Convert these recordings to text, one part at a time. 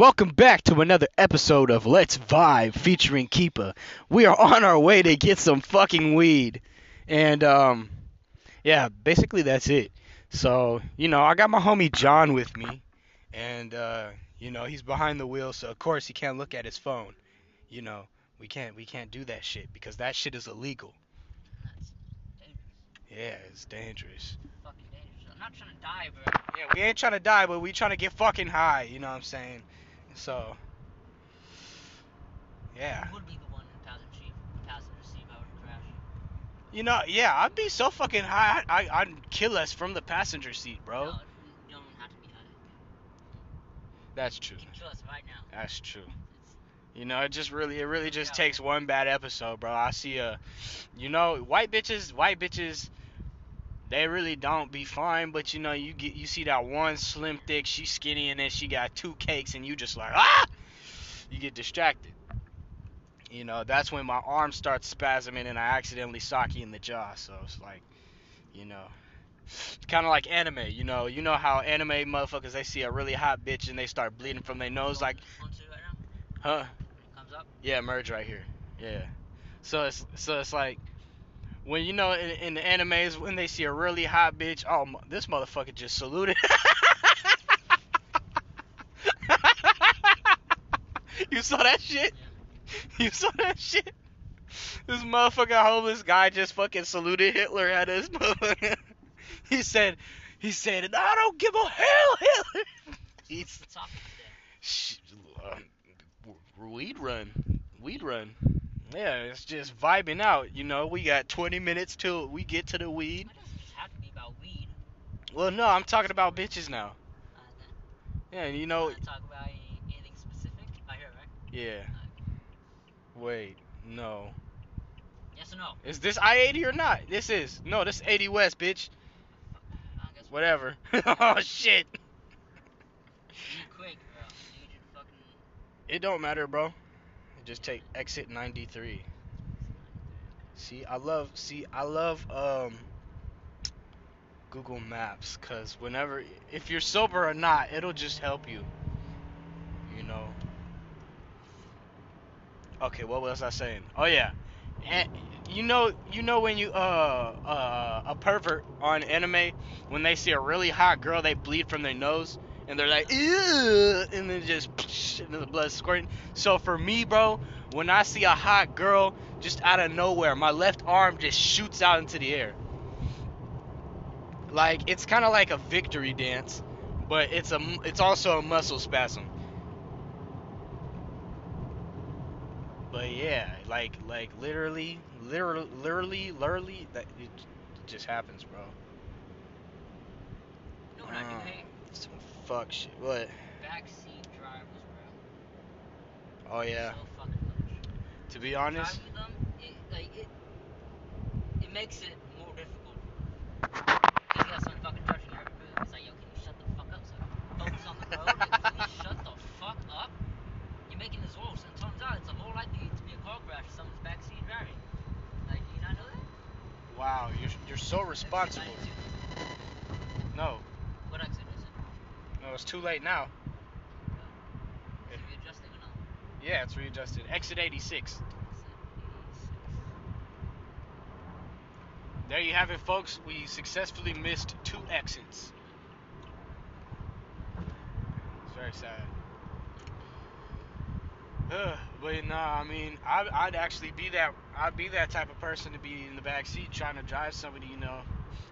Welcome back to another episode of Let's Vibe featuring Keepa. We are on our way to get some fucking weed. And um yeah, basically that's it. So, you know, I got my homie John with me and uh you know, he's behind the wheel, so of course he can't look at his phone. You know, we can't we can't do that shit because that shit is illegal. That's dangerous. Yeah, it's dangerous. Fucking dangerous. I'm not trying to die, bro. Yeah, we ain't trying to die, but we trying to get fucking high, you know what I'm saying? So yeah. You would be the one in passenger seat, passenger seat if I to crash. You know, yeah, I'd be so fucking high. I, I, I'd kill us from the passenger seat, bro. No, you don't have to be high. That's true. You can kill us right now. That's true. You know, it just really, it really just Yeah. takes one bad episode, bro. I see a, you know, white bitches, white bitches, they really don't be fine, but you know, you get, you see that one slim thick, she skinny, and then she got two cakes, and you just like, ah, you get distracted. You know, that's when my arm starts spasming, and I accidentally sock you in the jaw. So it's like, you know. It's kind of like anime, you know. You know how anime motherfuckers they see a really hot bitch and they start bleeding from their nose, like, onto it right now. huh? When it comes up. Yeah, merge right here. Yeah. So it's so it's like when you know in, in the animes when they see a really hot bitch, oh this motherfucker just saluted. you saw that shit? You saw that shit? This motherfucking homeless guy just fucking saluted Hitler at his motherfucker. He said, he said, I don't give a hell, Hitler. He's What's the topic today? Sh- uh, weed run, weed run. Yeah, it's just vibing out. You know, we got 20 minutes till we get to the weed. Why doesn't it just have to be about weed? Well, no, I'm talking about bitches now. Uh, Yeah, and you know, talk about anything specific? Right here, right? yeah. Wait, no. Yes or no? Is this I-80 or not? This is. No, this is 80 West, bitch. I guess Whatever. oh shit. Quick, bro. You need to fucking. It don't matter, bro. Just take exit 93. See, I love see I love um Google Maps cuz whenever if you're sober or not, it'll just help you. You know. Okay, what was I saying? Oh yeah. And you know you know when you uh uh a pervert on anime when they see a really hot girl they bleed from their nose and they're like Ew, and then just and then the blood squirting. So for me, bro, when I see a hot girl just out of nowhere, my left arm just shoots out into the air. Like it's kind of like a victory dance, but it's a it's also a muscle spasm. But yeah, like like literally, literally, literally, literally, that it, just happens, bro. You know what I Uh, do hate? Some fuck shit. What? Backseat drivers, bro. Oh yeah. So fucking. To be honest, them, it, like it, it makes it more difficult. You got some fucking judging your move. It's like, yo, can you shut the fuck up? So focus on the road. Like, please shut the fuck up. You're making this worse. And turns out it's a more likely to be a car crash if someone's backseat driving. Like, do you not know that? wow, you're you're so responsible. No, What exit is it? No, it's too late now. Should we adjust or not? Yeah, it's readjusted. Exit 86. There you have it, folks. We successfully missed two exits. It's very sad. Ugh, but nah, I mean, I, I'd actually be that. I'd be that type of person to be in the back seat trying to drive somebody, you know.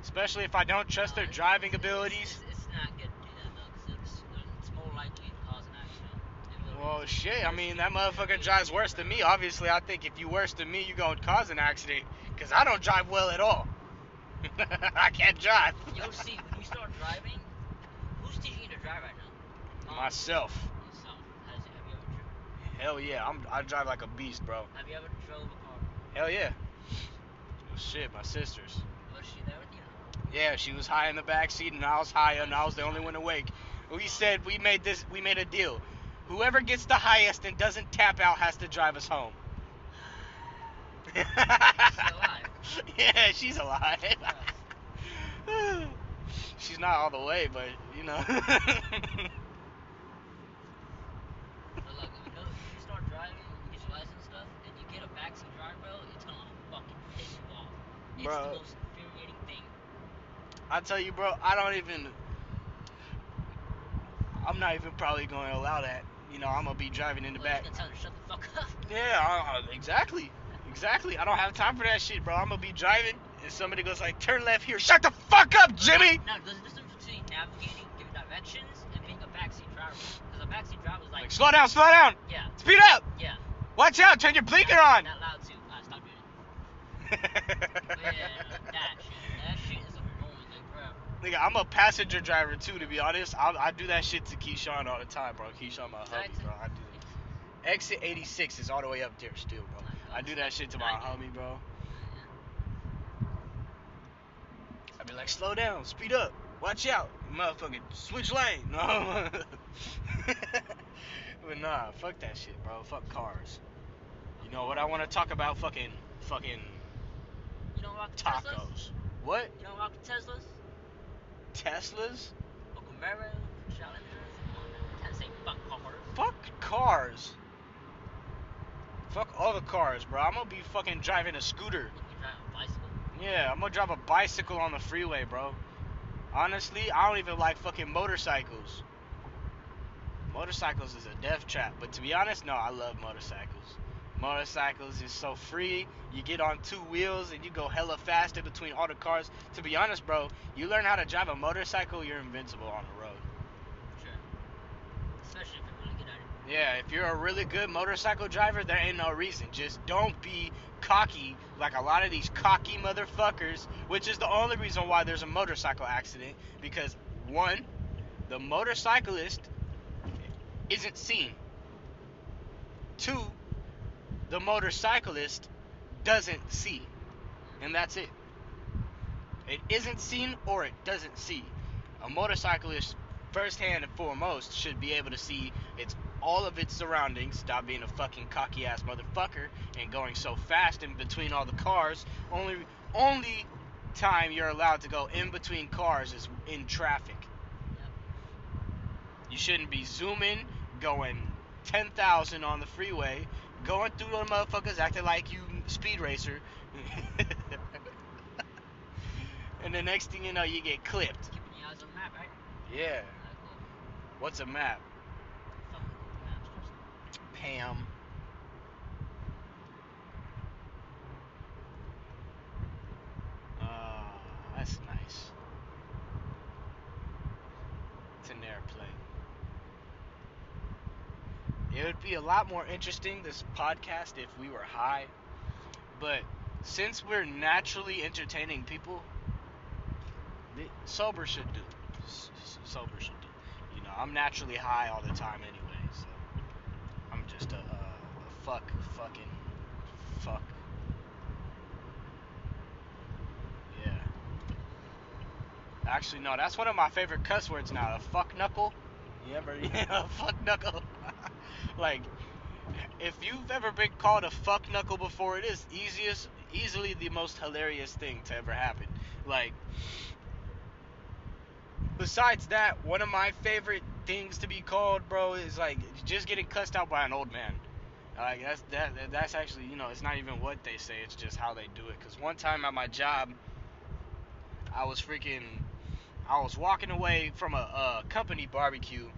Especially if I don't trust their Uh, driving abilities. It's, it's not good to do that though, because it's, it's more likely to cause an accident. It will Well, shit. I mean, that motherfucker drives worse than me. Obviously, I think if you worse than me, you gonna cause an accident. Cause I don't drive well at all. I can't drive. Yo, see, when you start driving, who's teaching you to drive right now? Um, Myself. Yourself. Has, have you ever driven? Hell yeah. I'm. I drive like a beast, bro. Have you ever drove a car? Hell yeah. Well, shit, my sisters. Was she there with you? Yeah, she was high in the back seat, and I was high, and I was the only one awake. We said we made this. We made a deal. Whoever gets the highest and doesn't tap out has to drive us home. she's yeah, she's alive. she's not all the way, but you know. bro. I tell you, bro, I don't even. I'm not even probably going to allow that. You know, I'm gonna be driving in the Well, back. you can tell him shut the fuck up. Yeah, I, I- exactly, exactly. I don't have time for that shit, bro. I'm gonna be driving, and somebody goes like, "Turn left here." Shut the fuck up, Jimmy. No, there's a difference between navigating, giving directions, and being a backseat driver. Because a backseat driver is like, Like, slow down, slow down. yeah, Speed up. yeah. Watch out. Turn your blinker on. Not allowed to. Uh, stop doing it. Yeah. That shit is annoying, like, bro. Nigga, I'm a passenger driver too. To be honest, I, I do that shit to Keyshawn all the time, bro. Keyshawn my hubby, bro. I do. Exit 86 is all the way up there still, bro. I do that shit to my homie, bro. I be like, slow down, speed up, watch out, motherfucker, switch lane. No. but nah, fuck that shit, bro. Fuck cars. You know what I want to talk about? Fucking, fucking You don't rock the Teslas? tacos. What? You don't rock the Teslas? Teslas? Or Camaros? Challengers? Come on, man. Can't say fuck cars. Fuck cars. Fuck all the cars, bro. I'm gonna be fucking driving a scooter. You drive a bicycle? Yeah, I'm gonna drive a bicycle on the freeway, bro. Honestly, I don't even like fucking motorcycles. Motorcycles is a death trap, but to be honest, no, I love motorcycles. Motorcycles is so free. You get on two wheels and you go hella fast in between all the cars. To be honest, bro, you learn how to drive a motorcycle, you're invincible on the road. Sure. Especially if you're really good at it. Yeah, if you're a really good motorcycle driver, there ain't no reason. Just don't be cocky like a lot of these cocky motherfuckers, which is the only reason why there's a motorcycle accident. Because, one, the motorcyclist isn't seen. Two, the motorcyclist doesn't see. And that's it. It isn't seen or it doesn't see. A motorcyclist, first hand and foremost, should be able to see its all of its surroundings, stop being a fucking cocky ass motherfucker and going so fast in between all the cars. Only only time you're allowed to go in between cars is in traffic. You shouldn't be zooming, going 10,000 on the freeway, going through the motherfuckers acting like you speed racer. and the next thing you know, you get clipped. Keeping your eyes on the map, right? Yeah. What's a map? Fuck with Google Maps, just. Pam. Oh, that's nice. It's an airplane. It would be a lot more interesting, this podcast, if we were high. But since we're naturally entertaining people, sober should do. Sober should do. You know, I'm naturally high all the time anyway, so. I'm just a, a, a fuck, fucking, fuck. Yeah. Actually, no, that's one of my favorite cuss words now. A fuck knuckle. You ever, yeah, a fuck knuckle. Like, if you've ever been called a fuck knuckle before, it is easiest, easily the most hilarious thing to ever happen. Like, besides that, one of my favorite things to be called, bro, is like just getting cussed out by an old man. Like that's that that's actually you know it's not even what they say, it's just how they do it. Cause one time at my job, I was freaking, I was walking away from a, a company barbecue.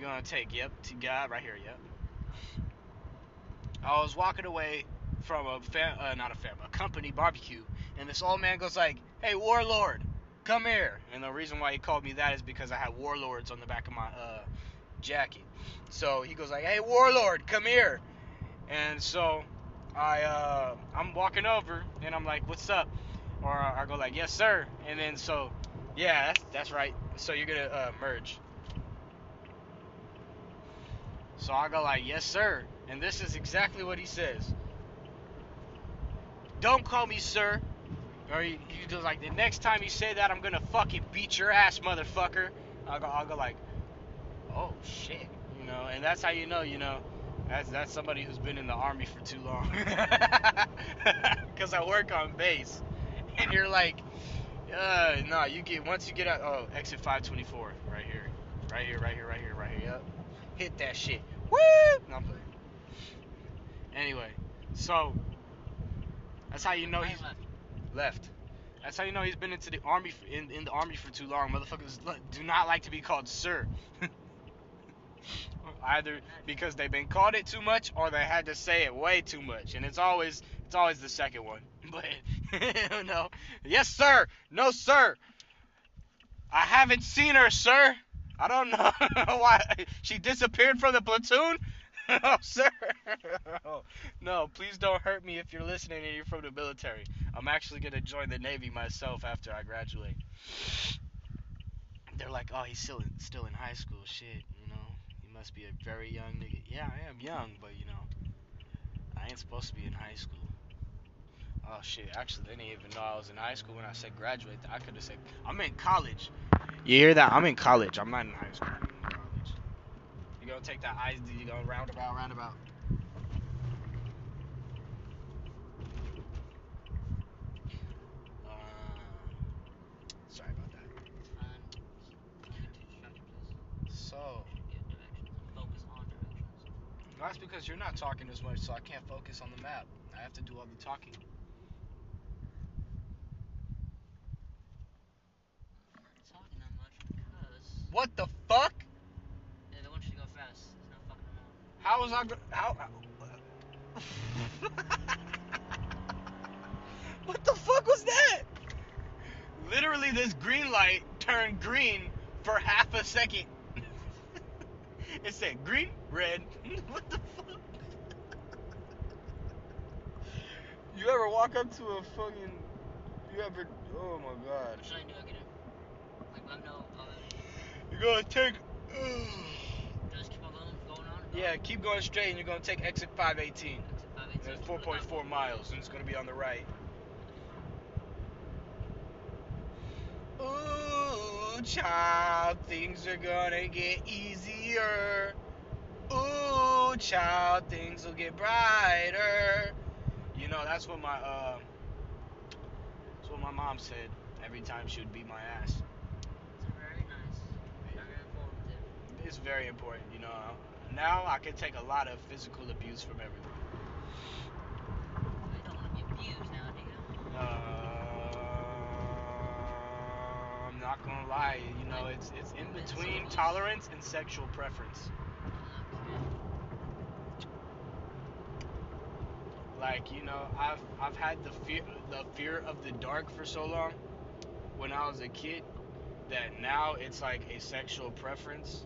You're gonna take yep, to God right here, yep. I was walking away from a fam, uh, not a fam, a company barbecue, and this old man goes like, "Hey, warlord, come here." And the reason why he called me that is because I had warlords on the back of my uh, jacket. So he goes like, "Hey, warlord, come here." And so I uh, I'm walking over and I'm like, "What's up?" Or I go like, "Yes, sir." And then so, yeah, that's, that's right. So you're gonna uh, merge. So I go like, "Yes, sir." And this is exactly what he says. Don't call me sir. Or he goes like, the next time you say that, I'm gonna fucking beat your ass, motherfucker. I'll go, I'll go like, oh shit, you know, and that's how you know, you know, that's that's somebody who's been in the army for too long. Cause I work on base, and you're like, uh, no, you get once you get out, oh, exit 524, right here, right here, right here, right here, right here, yep, hit that shit, woo. No, I'm playing. Anyway, so that's how you know he's left. left. That's how you know he's been into the army for, in in the army for too long. Motherfuckers do not like to be called sir. Either because they've been called it too much or they had to say it way too much, and it's always it's always the second one. But no, yes sir, no sir. I haven't seen her, sir. I don't know why she disappeared from the platoon. oh, sir. no, please don't hurt me if you're listening and you're from the military. I'm actually gonna join the Navy myself after I graduate. They're like, oh, he's still in, still in high school. Shit, you know, he must be a very young nigga. Yeah, I am young, but you know, I ain't supposed to be in high school. Oh shit! Actually, they didn't even know I was in high school when I said graduate. I could have said I'm in college. You hear that? I'm in college. I'm not in high school. I'm in college. You gonna take that I? You gonna roundabout, roundabout. Uh, sorry about that. So, that's because you're not talking as much, so I can't focus on the map. I have to do all the talking. I'm not talking that much because What the fuck? yeah, they want you to go fast. There's no fucking around. How was I? Go- how? how- what the fuck was that? Literally, this green light turned green for half a second. it said green, red. what the fuck? you ever walk up to a fucking? You ever? Oh my god. What should I do? I get in. Like, them know. Uh, gonna take. just keep on going, going on. yeah, keep going straight, and you're gonna take exit 518. Exit 518. There's 4.4 miles, and it's gonna be on the right. Ooh, child, things are gonna get easier. Ooh, child, things will get brighter. You know, that's what my uh, that's what my mom said every time she would beat my ass. It's very nice. Very informative. It's very important, you know. Now I can take a lot of physical abuse from everyone. You don't want to be abused now, do you? Uh, I'm not gonna lie, you know, it's it's in between tolerance and sexual preference. Like, you know, I've I've had the fear the fear of the dark for so long when I was a kid that now it's like a sexual preference.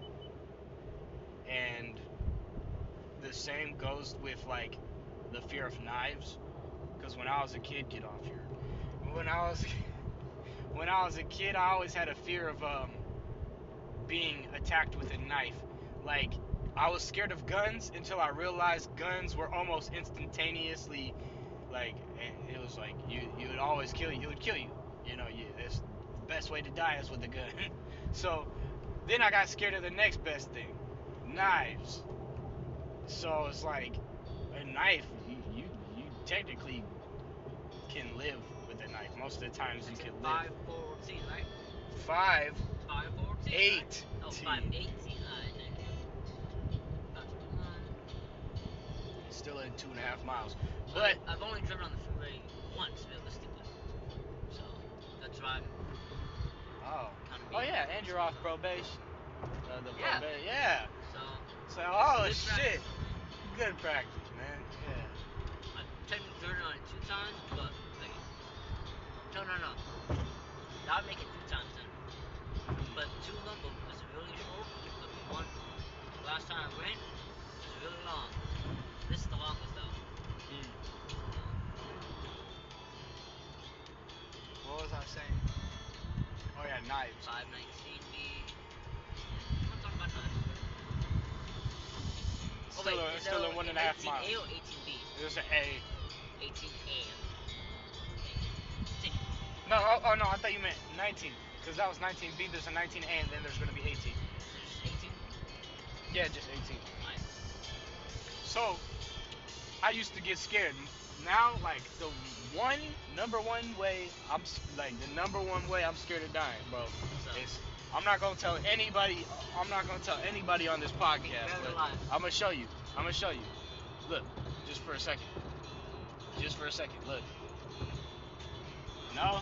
And the same goes with like the fear of knives cuz when I was a kid, get off here. When I was when I was a kid, I always had a fear of um being attacked with a knife. Like I was scared of guns until I realized guns were almost instantaneously like it, was like you you would always kill you. It would kill you. You know, you it's the best way to die is with a gun. so then I got scared of the next best thing, knives. So it's like a knife. You you, you technically can live with a knife. Most of the times you can live. 514, right? Five, 514. eight. Right? Oh, T. 518. Alright, thank you. That's one. Still at two and a half miles. But I've only driven on the freeway once, realistically. So that's why I'm oh. kind of. Oh yeah, and you're off probation. Uh, the Yeah. proba- yeah. So So oh Good shit, practice. good practice, man. Yeah. I technically driven on it two times, but like, no, no, no. That would make it three times then. But two of them was really short. But the one last time I went was really long. This is the longest though. Mm. What was I saying? Oh yeah, knives. 519B. I'm Oh Still, wait, a, is still in one and a half 18A or 18B? There's an A. 18A. No, oh, oh no, I thought you meant 19. Because that was 19B, there's a 19A, and then there's going to be 18. Just 18? Yeah, just 18. Nice. So, I used to get scared. Now, like, the one, number one way, I'm, like, the number one way I'm scared of dying, bro, is, I'm not to tell anybody, I'm not to tell anybody on this podcast, but. I'm to show you. I'm to show you. Look, just for a second. Just for a second, look. No?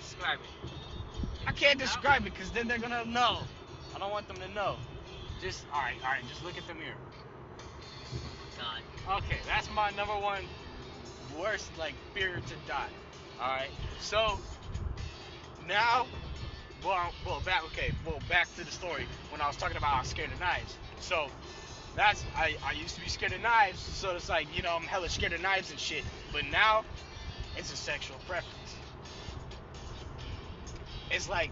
Describe it. I can't describe it because then they're gonna know. I don't want them to know. Just all right, all right. Just look at the mirror. God. Okay, that's my number one worst like fear to die. All right. So now, well, well, back. Okay, well, back to the story when I was talking about I was scared of knives. So that's I I used to be scared of knives. So it's like you know I'm hella scared of knives and shit. But now it's a sexual preference. It's like,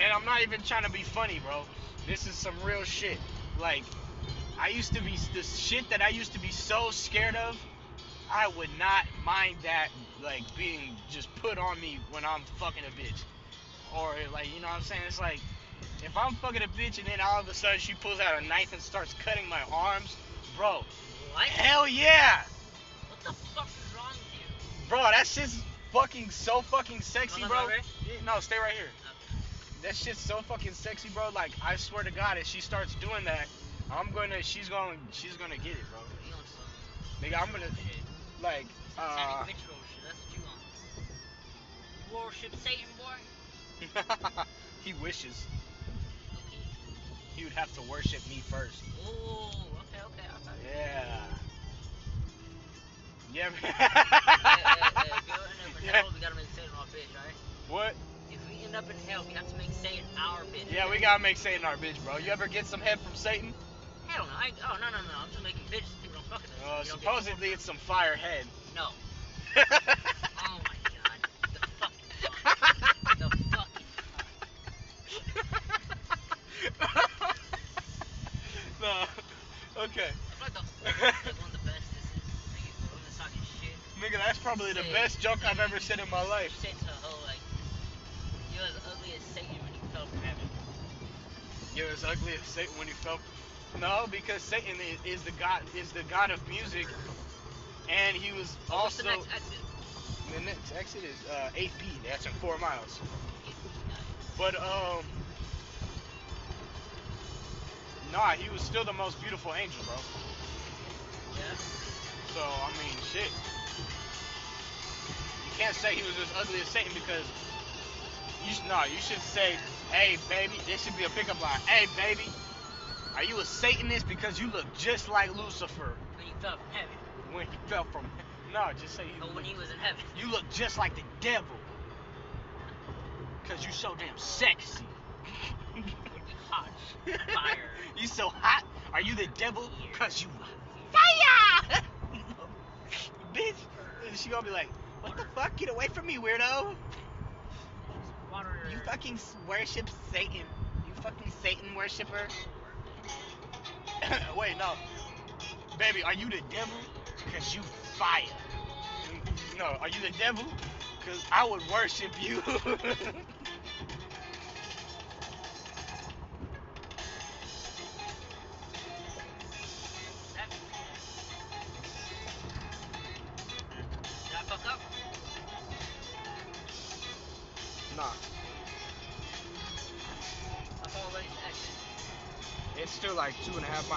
and I'm not even trying to be funny, bro. This is some real shit. Like, I used to be the shit that I used to be so scared of. I would not mind that like being just put on me when I'm fucking a bitch, or like you know what I'm saying. It's like if I'm fucking a bitch and then all of a sudden she pulls out a knife and starts cutting my arms, bro. What? Hell yeah, What the fuck is wrong with you? bro. That shit's fucking so fucking sexy, bro. Yeah, No, stay right here. Okay. That shit's so fucking sexy, bro. Like I swear to God, if she starts doing that, I'm gonna, she's gonna, she's gonna get it, bro. Nigga, I'm gonna, like, uh, Satanic ritual shit. That's what you want. Worship Satan, boy. he wishes he would have to worship me first. Ooh. Okay. Okay. Okay. Yeah. Yeah. Hey, hey, hey, if you end up in Yeah. hell, we gotta make Satan our bitch, right? What? If we end up in hell, we have to make Satan our bitch. Yeah, we gotta make Satan our bitch, bro. You ever get some head from Satan? Hell no. I, oh no no no. I'm just making bitches. People don't fuck with us. Uh, We don't get- supposedly it's some fire head. No. Oh my god. The fucking fuck. The fucking fuck. no. Okay. I feel like the like one of the best this is. Like, if we're just talking shit. Nigga, that's probably the best joke I've ever said in my life. You say to hoe like, you're as ugly as Satan when you fell from heaven. You're as ugly as Satan when you fell. No, because Satan is, is the god is the god of music, and he was Oh, what's also the next exit? the next exit is uh, 8B. That's in four miles. But um, nah, he was still the most beautiful angel, bro. Yeah. So I mean, shit. Can't say he was as ugly as Satan because you sh- no, you should say, "Hey, baby." This should be a pickup line. Hey, baby, are you a Satanist because you look just like Lucifer When you fell from heaven. when he fell from? No, just say you. Oh, but when look- he was in heaven. You look just like the devil. Cause you so damn sexy. Hot. Fire. you so hot. Are you the devil? Cause you fire. Bitch. And she gonna be like, what the fuck? Get away from me, weirdo. You fucking worship Satan. You fucking Satan worshiper. Wait, no. Baby, are you the devil? Cause you fire. Mm, no, are you the devil? Cause I would worship you.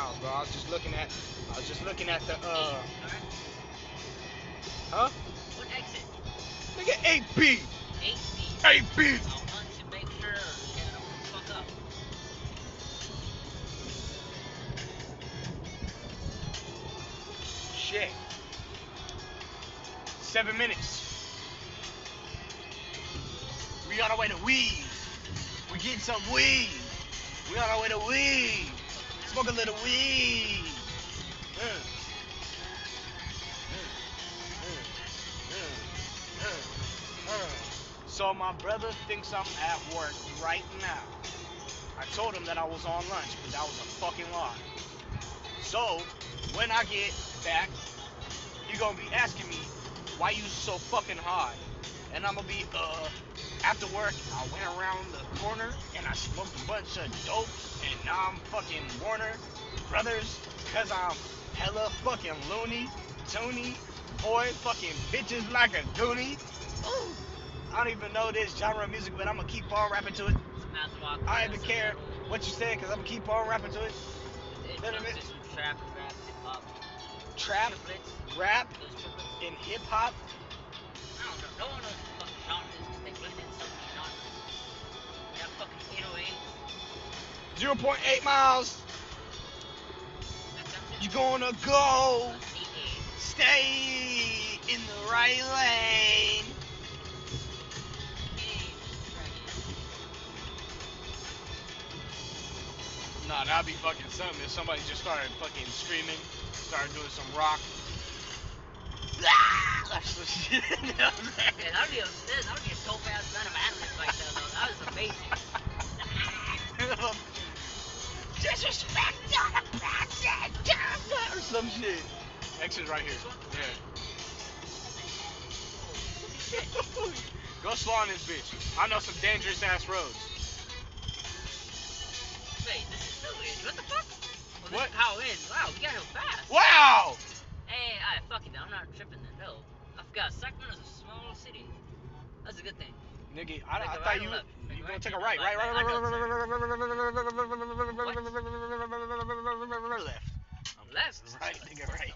two and a half miles, bro. I was just looking at, I was just looking at the, uh, huh? What exit? Nigga, 8B, 8B. 8B. I'll to make sure I don't fuck up. Shit. Seven minutes. We on our way to weed. We getting some weed. We on our way to weed. Smoke a little weed. Uh. So my brother thinks I'm at work right now. I told him that I was on lunch, but that was a fucking lie. So when I get back, you're gonna be asking me why you so fucking high, and I'm gonna be uh after work I went around the corner and I smoked a bunch of dope, and now I'm fucking Warner Brothers, cause I'm hella fucking loony, toony, boy, fucking bitches like a goonie. Ooh. I don't even know this genre of music, but I'm gonna keep on rapping to it. It's. I don't even care what you say, cause I'm gonna keep on rapping to it. It Let in. trap, rap, hip hop. Trap, rap, and hip hop. I don't know. No one knows what the fucking genre is 0.8 miles. You're gonna go. Stay in the right lane. Nah, that'd be fucking something if somebody just started fucking screaming, started doing some rock. Ah! That's the shit. Yeah, that'd be a that'd be a dope ass run of ad-libs like that though. That was amazing. Disrespect on a person, or some shit. Exit right here. Yeah. Go slow on this bitch. I know some dangerous ass roads. Wait, this is still. What the fuck? Well, this What? is how in. Wow, we gotta go fast. Wow! Hey, alright, fuck it. I'm not tripping then. No. I forgot. Sacramento's a small city. That's a good thing. Nigga, I, I thought right you you gonna take a right, right, left. right, I right, right, left. Left? Right, nigga, right.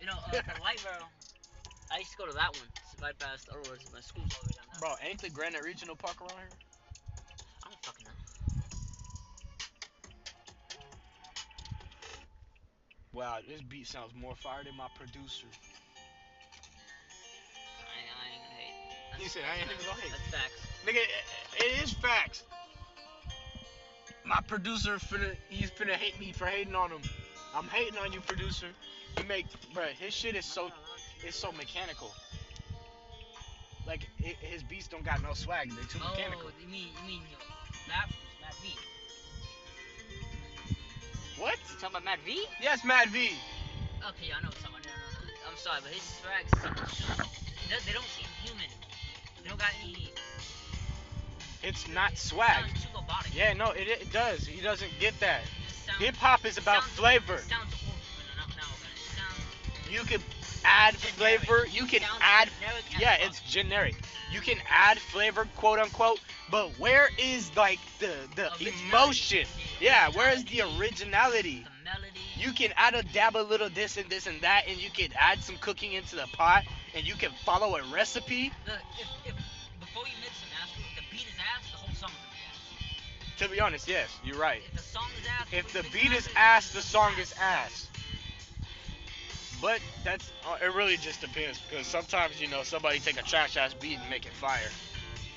You know, uh, the light barrel. I used to go to that one. It's right past the other ones. My school's all the way down there. Bro, ain't the Granite Regional Park around here? I don't fucking know. Wow, this beat sounds more fire than my producer. He said, I ain't even gonna hate. That's facts. Nigga, it- it is facts. My producer finna, he's finna hate me for hating on him. I'm hating on you, producer. You make, bruh, his shit is so, it's so mechanical. Like, it, his beats don't got no swag. They're too mechanical. Oh, you mean you mean you know, Matt Matt V? What? You talking about Matt V? Yes, Mad V. Okay, I know someone. No, no, no. I'm sorry, but his swags seem too. They, they don't seem human. Got any. It's not swag. Sounds too robotic. Yeah, no, it, it does. He doesn't get that. Hip hop is about sounds- flavor. It sounds it sounds You can add generic. flavor. You can add. Yeah, it's generic. You can add flavor, quote unquote. But where is like the the emotion? Yeah, where is the Originality, originality? The melody. You can add a dab a little this and this and that, and you can add some cooking into the pot, and you can follow a recipe. Look, if, if before you mix and master, if the beat is ass, the whole song. To be honest, yes, you're right. If the song is ass, If the beat is ass, the song is ass. But that's uh, it. Really just depends because sometimes you know somebody take a trash ass beat and make it fire.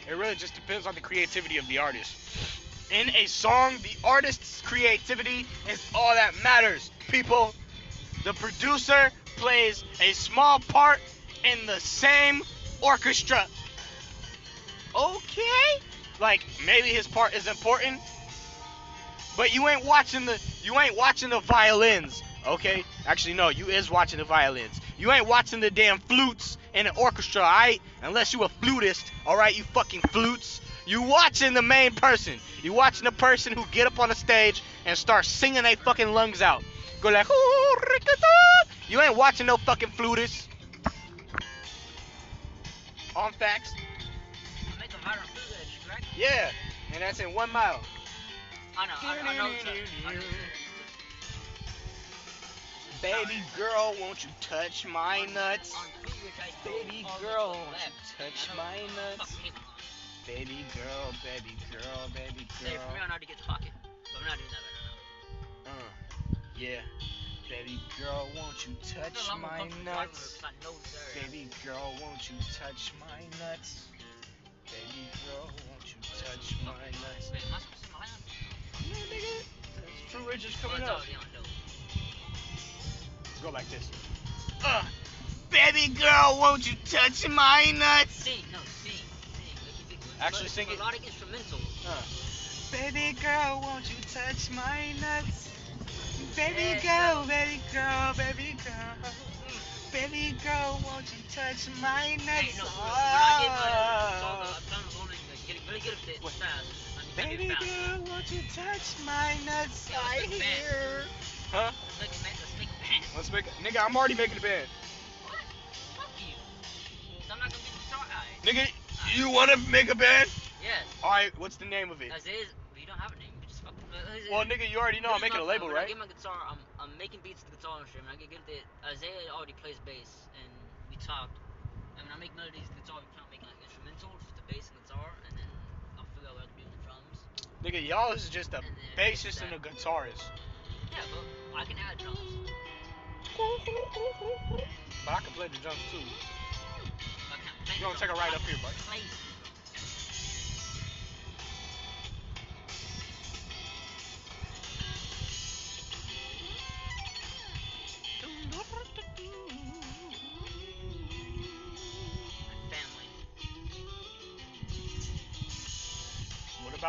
It really just depends on the creativity of the artist. In a song, the artist's creativity is all that matters. People, the producer plays a small part in the same orchestra. Okay, like maybe his part is important, but you ain't watching the you ain't watching the violins, okay? Actually, no, you is watching the violins. You ain't watching the damn flutes in the orchestra, alright? Unless you a flutist, alright? You fucking flutes. You watching the main person. You watching the person who get up on the stage and start singing their fucking lungs out. Go like, you ain't watching no fucking flutist. On facts, yeah, and that's in one mile. I know, I, I know. I know Baby girl, won't you touch my nuts? on footage, I go Baby girl, won't you touch my nuts? hate on. Baby girl, baby girl, Say for me, I girl. know how to get the pocket. But I'm not doing that right now. Uh, yeah. Baby girl, won't you touch feel I'm a my nuts? 'cause I know this area. Baby girl, won't you touch my nuts? Baby girl, won't you touch my nuts? Wait, am I supposed to say my line? Yeah, nigga. That's True Ridge is coming it's up. already on dope. Go like this. Uh, baby girl, won't you touch my nuts? Sing, no, sing, sing. Make it big. Actually sing it. Melodic instrumental. Uh, baby girl, won't you touch my nuts? Baby girl, baby girl, baby girl. Baby girl, won't you touch my nuts? Hey, no, really good at it What? fast. I mean, I Baby get fast. girl, won't you touch my nuts? Yeah, I let's make a band. hear. Huh? Let's make, a band- let's make a band. Let's make. A, nigga, I'm already making a band. What? Fuck you. 'Cause I'm not gonna be the star guy. Nigga, you wanna make a band? Yes. All right, what's the name of it? Isaiah's. You don't have a name. You just fucking. uh, Well, nigga, you already know I'm Here's making a label, right? When I right? get my guitar, I'm, I'm making beats to the guitar instrument. When I get good at it, Isaiah already plays bass, and we talked. And when I make melodies to the guitar, we plan on making like instrumentals, just the bass and guitar, and then I'll figure out what to do with the drums. Nigga, y'all is just a And bassist and a guitarist. Yeah, but I can add drums. But I can play the drums too. Play You wanna take a ride up here, bud?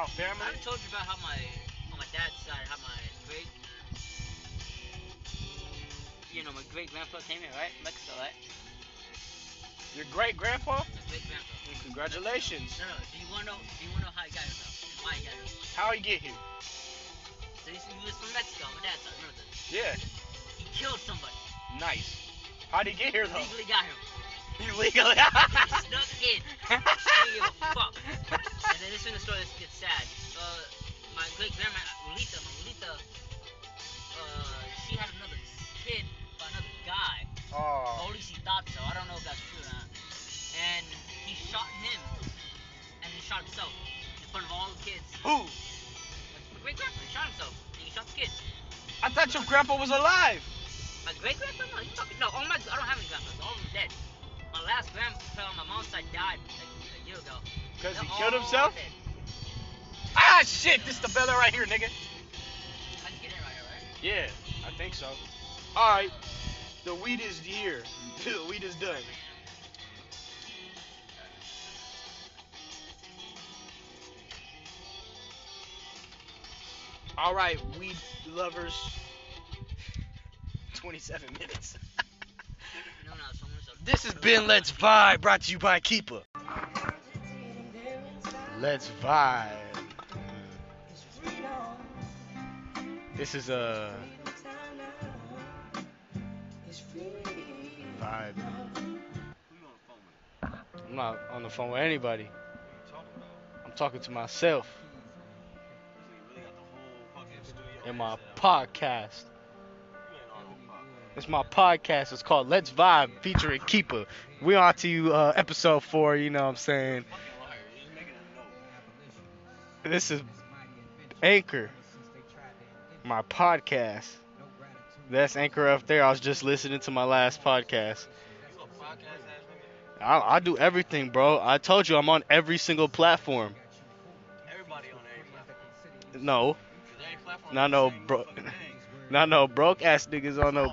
I family? haven't told you about how my on my dad's side, how my great you know, my great grandpa came here, right? Mexico, right? Your great grandpa? My great grandpa. Congratulations. No, no. Do you wanna know? Do you wanna know how he got here, though? Why he got here? How he get here? So he, he was from Mexico. My dad's side. Remember that? Yeah, He killed somebody. nice. How'd he get here though? Legally got him. Illegally. He snuck in. He didn't a. And this is when the story gets sad. Uh, my great grandma, Lolita, my Lolita, uh, she had another kid by another guy. Oh. Or at least he thought so. I don't know if that's true or not. And he shot him, and he shot himself in front of all the kids. Who? My great grandpa, shot himself, and he shot the kids. I thought your grandpa was alive. My great grandpa? No, you talking? No, oh my, I don't have any grandpas. All of them dead. Last on my mom's side died like, a year ago. Cause he killed himself? Ah shit! This the Bella right here, nigga. I can get in right here, right? Yeah, I think so. All right, the weed is here. the weed is done. All right, weed lovers. 27 minutes. No, no, someone's a- This has been Let's Vibe, brought to you by Keeper. Let's Vibe. This is a vibe. I'm not on the phone with anybody. I'm talking to myself in my podcast. It's my podcast. It's called Let's Vibe featuring Keeper. We on to you, uh, episode four. You know what I'm saying? This is Anchor, my podcast. That's Anchor up there. I was just listening to my last podcast. I, I do everything, bro. I told you I'm on every single platform. Everybody on every platform. No, platform Not no bro- not no broke ass niggas on no.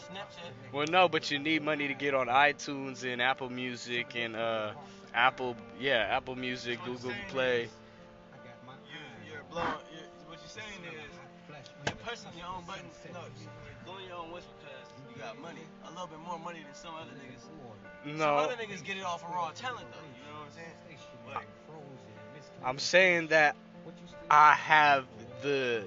Snapchat. Well, no, but you need money to get on iTunes and Apple Music and uh, Apple, yeah, Apple Music, What I'm Google saying Play. is, You, you're blowing. You're, what you're saying is, you're pressing your own buttons. No, you're doing your own whistle because you got money. A little bit more money than some other niggas. Some No, other niggas get it off of raw talent though. You know what I'm saying? But I'm saying that I have the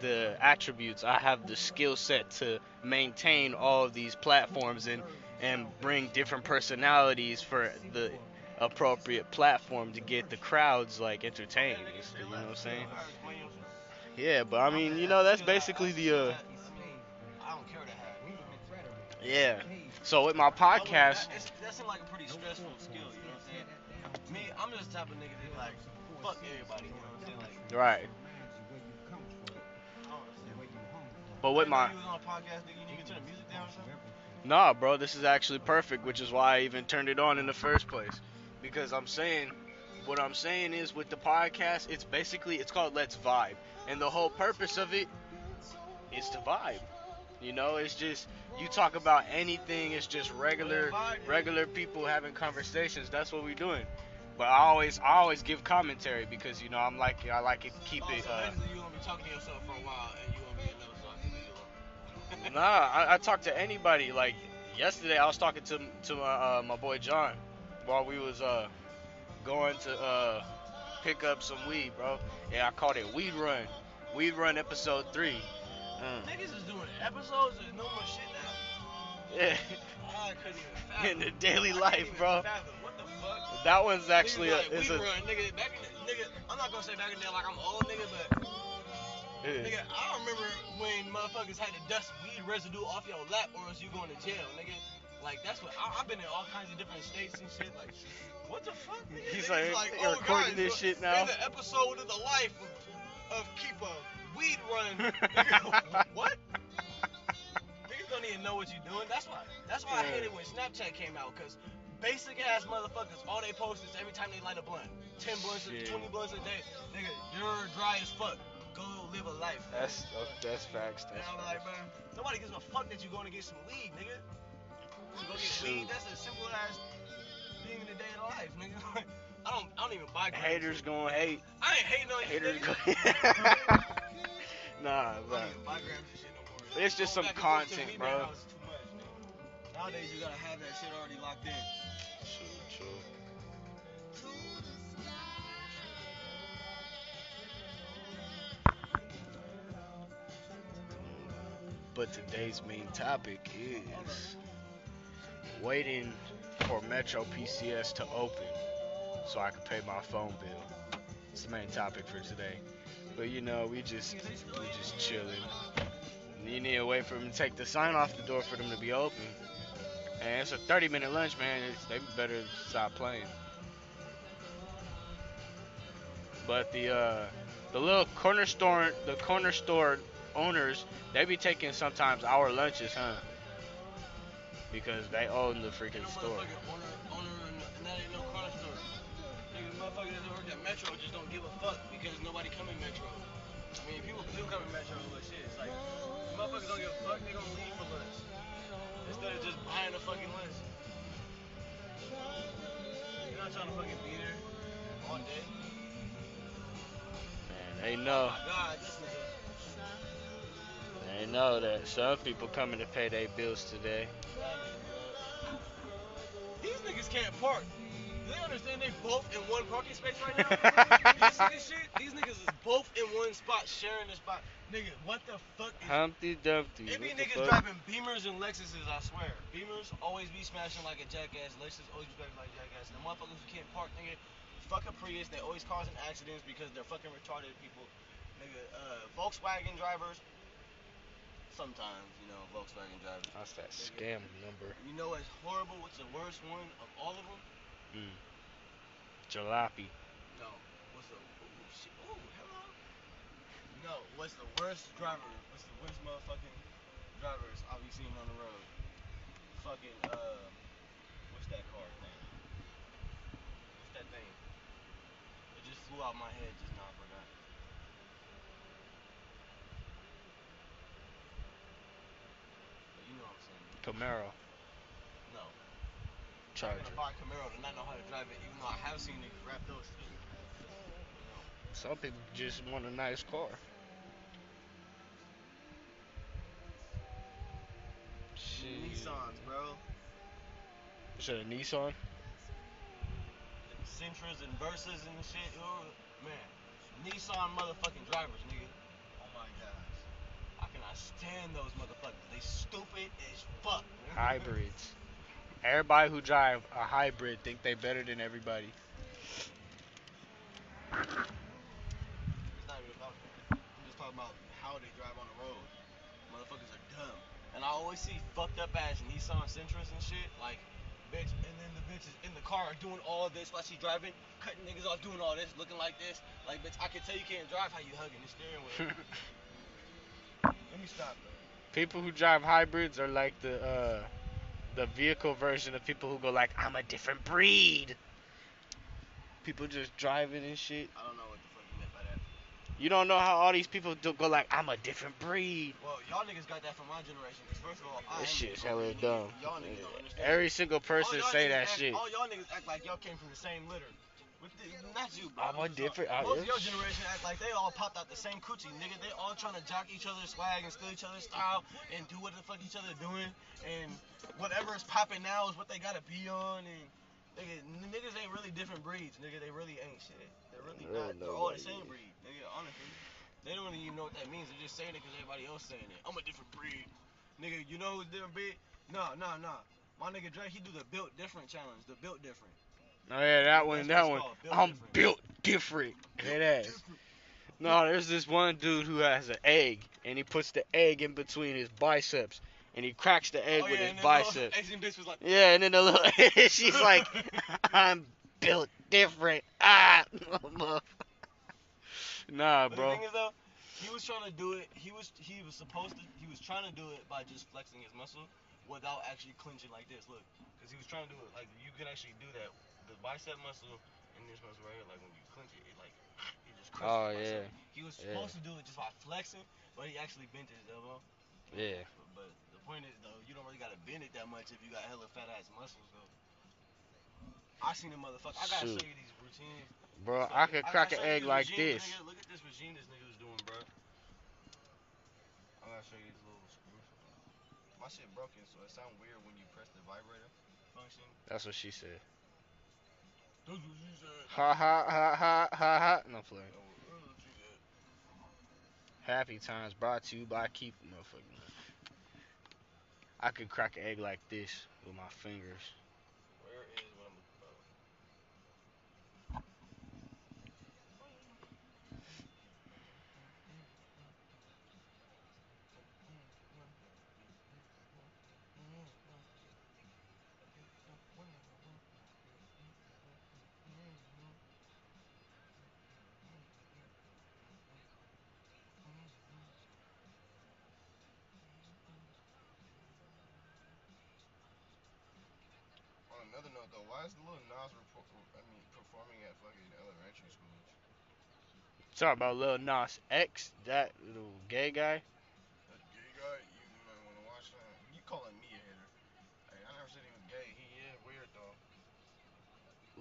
the attributes. I have the skill set to maintain all of these platforms and and bring different personalities for the appropriate platform to get the crowds like entertained. You know what I'm saying? Yeah, but I mean, you know, that's basically the uh, yeah. So with my podcast, That, seems like a pretty stressful skill. You know what I'm saying? Me, I'm just the type of nigga that like fuck everybody. You know what I'm saying? Right? Down or something? Nah, bro, this is actually perfect, which is why I even turned it on in the first place. Because I'm saying, what I'm saying is with the podcast, it's basically it's called Let's Vibe, and the whole purpose of it is to vibe. You know, it's just you talk about anything. It's just regular, regular people having conversations. That's what we're doing. But I always, I always give commentary because you know I'm like I like it to keep oh, it. so Uh, Nah, I, I talk to anybody. Like yesterday, I was talking to to my uh, my boy John while we was uh going to uh pick up some weed, bro. And I called it Weed Run. Weed Run episode three. Mm. Niggas is doing episodes and no more shit now. Yeah, I couldn't even fathom. in the daily life, bro. What the fuck? That one's actually a, Niggas like, it's we a run, nigga. Back in the, nigga, I'm not gonna say back in the day like I'm old, nigga, but yeah. nigga, I remember when motherfuckers had to dust weed residue off your lap or else you going to jail, nigga. Like that's what I, I've been in all kinds of different states and shit. Like, what the fuck? nigga? He's Niggas like, oh, "You're recording guys, this look, shit now?" Here's an episode of the life of, of keep a weed run. Nigga, what? Niggas don't even know what you're doing. That's why. That's why I Yeah. hated when Snapchat came out, cause basic ass motherfuckers, all they post is every time they light a blunt, ten blunts, Shit. twenty blunts a day. Nigga, you're dry as fuck. Go live a life. nigga. That's that's facts. And I'm like, man, nobody gives a fuck that you're going to get some weed, nigga. You go get Shoot. weed. That's a simple ass thing in the day of life, nigga. I don't, I don't even buy grams. haters gonna hate. I ain't hating on you, Haters gonna. nah, I bro. don't even buy shit no more. It's just some back and forth to content, bro. man house is too much. Nowadays you gotta have that shit already locked in. True, true. But today's main topic is waiting for Metro PCS to open so I can pay my phone bill. It's the main topic for today. But you know, we just we just chilling. You need to wait for them to take the sign off the door for them to be open. And it's a 30 minute lunch, man. It's, they better stop playing. But the uh, the little corner store, the corner store owners, they be taking sometimes our lunches, huh? Because they own the freaking know, store. owner, owner, and, and that ain't no store. Nigga, motherfuckers that work at Metro just don't give a fuck because nobody come in Metro. I mean, people do come in Metro, but shit, it's like, motherfuckers don't give a fuck, they gonna leave for lunch. Instead of just buying a fucking lunch. You're not trying to fucking be there all day. Man, they know, Oh my god, this nigga. they know that some people coming to pay their bills today. These niggas can't park. Do they understand they both in one parking space right now? you see this shit? These niggas is both in one spot, sharing the spot. Nigga, what the fuck is Humpty Dumpty. It be niggas fuck? driving Beamers and Lexuses, I swear. Beamers always be smashing like a jackass. Lexus always be driving like a jackass. The motherfuckers who can't park, nigga, fuck a Prius. They always causing accidents because they're fucking retarded people. Nigga, uh, Volkswagen drivers. Sometimes, you know, Volkswagen drivers. That's that scam number. You know what's horrible? What's the worst one of all of them? Mm. Jalopy. No. What's the? Ooh, shit. Ooh, hello. No. What's the worst driver? What's the worst motherfucking drivers I've seen on the road? Fucking uh, what's that car thing? What's that thing? It just flew out my head just now. I forgot. But you know what I'm saying? Camaro. No. Charger. I'm gonna buy a Camaro to not know how to drive it, even though I have seen niggas rap those. Some people just want a nice car. Shit. Nissans, bro. Is it a Nissan? Sentras and Versas and shit. Oh, man, Nissan motherfucking drivers, nigga. Oh my gosh. I cannot stand those motherfuckers. They stupid as fuck. Hybrids. Everybody who drive a hybrid think they better than everybody. It's not even about that. I'm just talking about how they drive on the road. Motherfuckers are dumb. And I always see fucked up ass Nissan Sentras and shit. Like, bitch, and then the bitch is in the car doing all this while she's driving, cutting niggas off, doing all this, looking like this. Like, bitch, I can tell you can't drive how you hugging the steering wheel. Stop, people who drive hybrids are like the uh, the vehicle version of people who go like, I'm a different breed. People just driving and shit. I don't know what the fuck you meant by that. You don't know how all these people do go like, I'm a different breed. Well, y'all niggas got that from my generation. Cause first of all, I This shit's hella dumb. Y'all niggas don't understand. Every single person say that act- shit. All y'all niggas act like y'all came from the same litter. With the, not you, bro. I'm a different- I- Most of your generation act like they all popped out the same coochie, nigga. They all trying to jock each other's swag and steal each other's style and do what the fuck each other doing. And whatever is popping now is what they gotta be on. And nigga, n- niggas ain't really different breeds, nigga. They really ain't shit. They're really Real not. They're all the nobody same is. breed, nigga. Honestly, they don't even know what that means. They're just saying it because everybody else saying it. I'm a different breed, nigga. You know who's different breed? No, no, no. My nigga Dre, he do the built different challenge. The built different. Oh yeah, that one, That's that one. built I'm different. built different. Head ass. No, there's this one dude who has an egg, and he puts the egg in between his biceps, and he cracks the egg oh, with yeah, his and then the little bicep. Asian bitch was like, Yeah, and then the little she's like, I'm built different. Ah, nah, But bro. The thing is though, he was trying to do it. He was he was supposed to. He was trying to do it by just flexing his muscle without actually clenching like this. Look, because he was trying to do it like you can actually do that. The bicep muscle and this muscle right here, like when you clench it, it like it just. crushes Oh, bicep. yeah. He was Yeah. supposed to do it just by flexing, but he actually bent his elbow. Yeah. But, but the point is though, you don't really gotta bend it that much if you got hella fat ass muscles though. I seen a motherfucker. I gotta Shoot. show you these routines. Bro, Fuck I could gotta crack an egg like regime, this. nigga. Look at this regime this nigga was doing, bro. I gotta show you these little screws. My shit broken, so it sound weird when you press the vibrator function. That's what she said. Ha ha ha ha ha ha. No playing. That's what she said. Happy times brought to you by Keep motherfucker. I could crack an egg like this with my fingers. Why is Nas report, I mean, performing at fucking elementary schools? Talk about Lil Nas X, that little gay guy. That gay guy, you might want to watch that. You calling me a hater? Hey, I never said he was gay. He is weird though.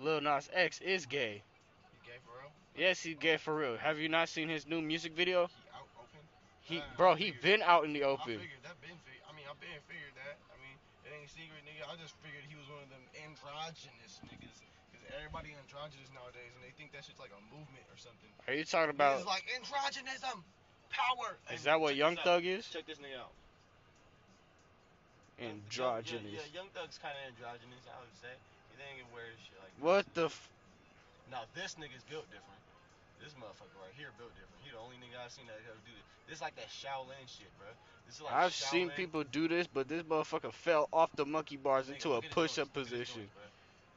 Lil Nas X is gay. He gay for real? Yes, he's gay for real. Have you not seen his new music video? He out open? He, bro, I he figured- been out in the I open. figured that been fig- I mean, I been figured that. I mean, it ain't secret, nigga. I just figured he was one of them androgynous niggas. Cause everybody androgynous nowadays, and they think that shit's like a movement or something. Are you talking It's about? like androgynism, power. Is that what Young. Thug is? Check this nigga out. Androgynous. Yeah, yeah, Young Thug's kind of androgynous, I would say. He ain't wear shit like What the? F- Now this nigga's built different. This motherfucker right here built different. He the only nigga I've seen that ever do this. This is like that Shaolin shit, bro. This is like I've seen people do this, but this motherfucker fell off the monkey bars Nigga, into a push-up joints, look at his position.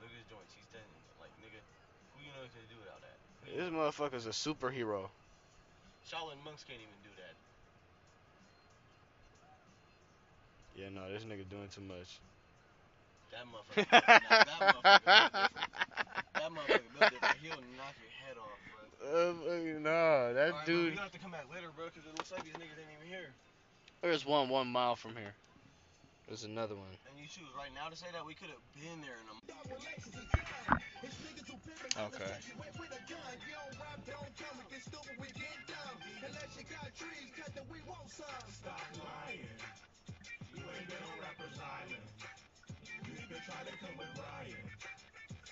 Look at his joints. He's like nigga. Who you know can do without that? Who This motherfucker's a superhero. Shaolin monks can't even do that. Yeah, no, this nigga doing too much. That motherfucker. that motherfucker. That motherfucker. He'll knock your head off. Uh, fucking no, that Alright, bro, we dude. gonna have to come back later, bro, because it looks like these niggas ain't even here. There's one one mile from here. There's another one. And you choose right now to say that we could have been there in a Okay. You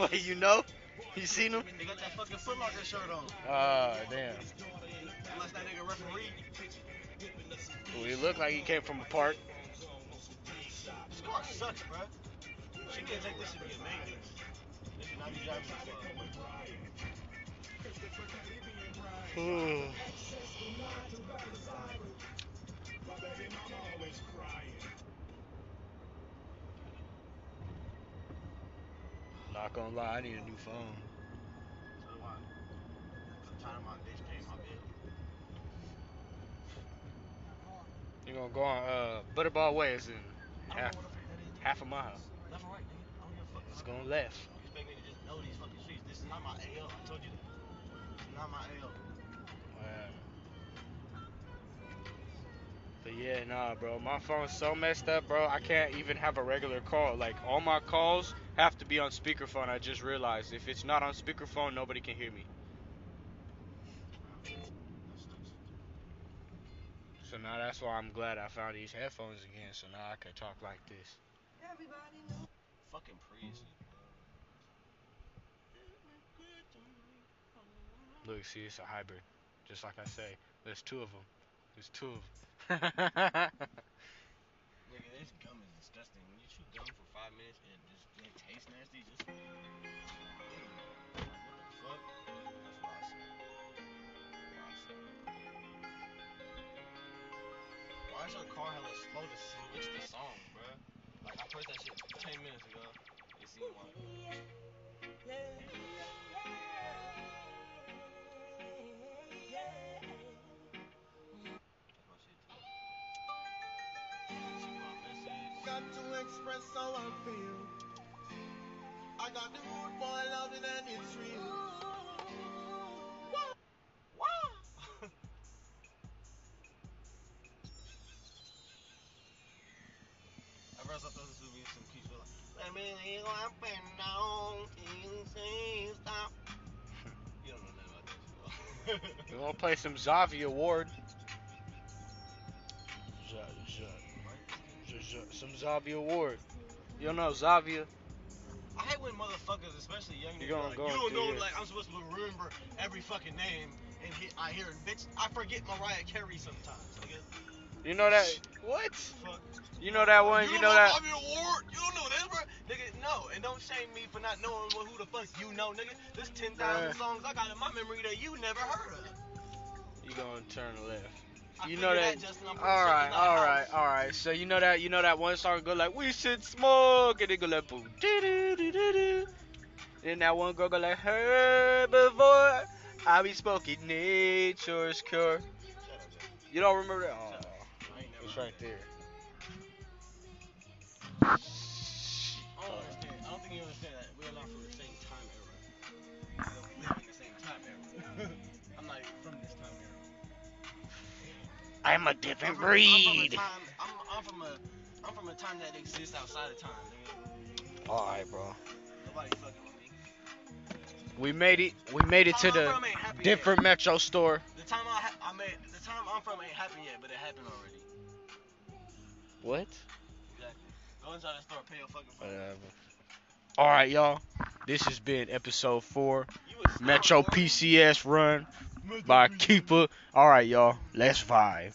Wait, you know? You seen him? They got that fucking Foot Locker shirt on. Ah, damn. Unless that nigga referee. Well, he looked like he came from a park. This car sucks, bro. She take this to be a maintenance. This should not be driving this car. Not gonna lie, I need a new phone. So do I. I'm tired of my bitch paying my bill. You gonna go on uh, Butterball Way is in half, the half a mile. Left or right, nigga. I don't give a fuck. It's going left. You expect me to just know these fucking streets? This is not my AL. I told you that. This is not my AL. Wow. But yeah, nah, bro. My phone's so messed up, bro. I can't even have a regular call. Like all my calls have to be on speakerphone. I just realized if it's not on speakerphone, nobody can hear me. So now that's why I'm glad I found these headphones again. So now I can talk like this. Everybody knows. Fucking Prius. Look, see, it's a hybrid, just like I say. There's two of them. There's two of them. Nigga, this gum is disgusting. When you chew gum for five minutes, it just nasty. Just. Why is your car hella slow to switch the song, bruh? Like I pressed that shit ten minutes ago. It seemed. Got to express I feel. I got the mood for loving and it's real. At first I thought this would be some cute shit like, let me go up and down till you say stop. You don't know nothing about that shit. we gonna play some Zavi Award. Z- Z- Z- Z- some Zavi Award. You don't know Zavia? I hate when motherfuckers, especially young niggas, gonna like, go you don't know, your- like, I'm supposed to remember every fucking name, and he, I hear it, bitch, I forget Mariah Carey sometimes, nigga. You know that? What? Fuck. You know that one? You, You don't know that? Bobby Award? You don't know this, bro? Nigga, no, and don't shame me for not knowing who the fuck you know, nigga. There's 10,000 Uh. songs I got in my memory that you never heard of. You gonna turn left. I You know that- Justin, I'm pretty All sure right, it's not all house. right, all right. So you know that you know that one song go like we should smoke and it go like boom doo doo doo doo doo. Then that one girl go like herbivore. I be smoking nature's cure. Shut up, Justin. You don't remember that? Oh, I ain't never it's right there. I'm a I'm different from, I'm from a breed. time. I'm, I'm from a. I'm from a time that exists outside of time. Nigga. All right, bro. Nobody fucking with me. We made it. We made it to the from ain't happened different Metro store. The time I, ha- I made. The time I'm from ain't happened yet, but it happened already. What? Exactly. Go inside the store, pay your fucking phone. Whatever. All right, y'all. This has been episode four, Metro. PCS run By Keeper. All right, y'all. Let's vibe.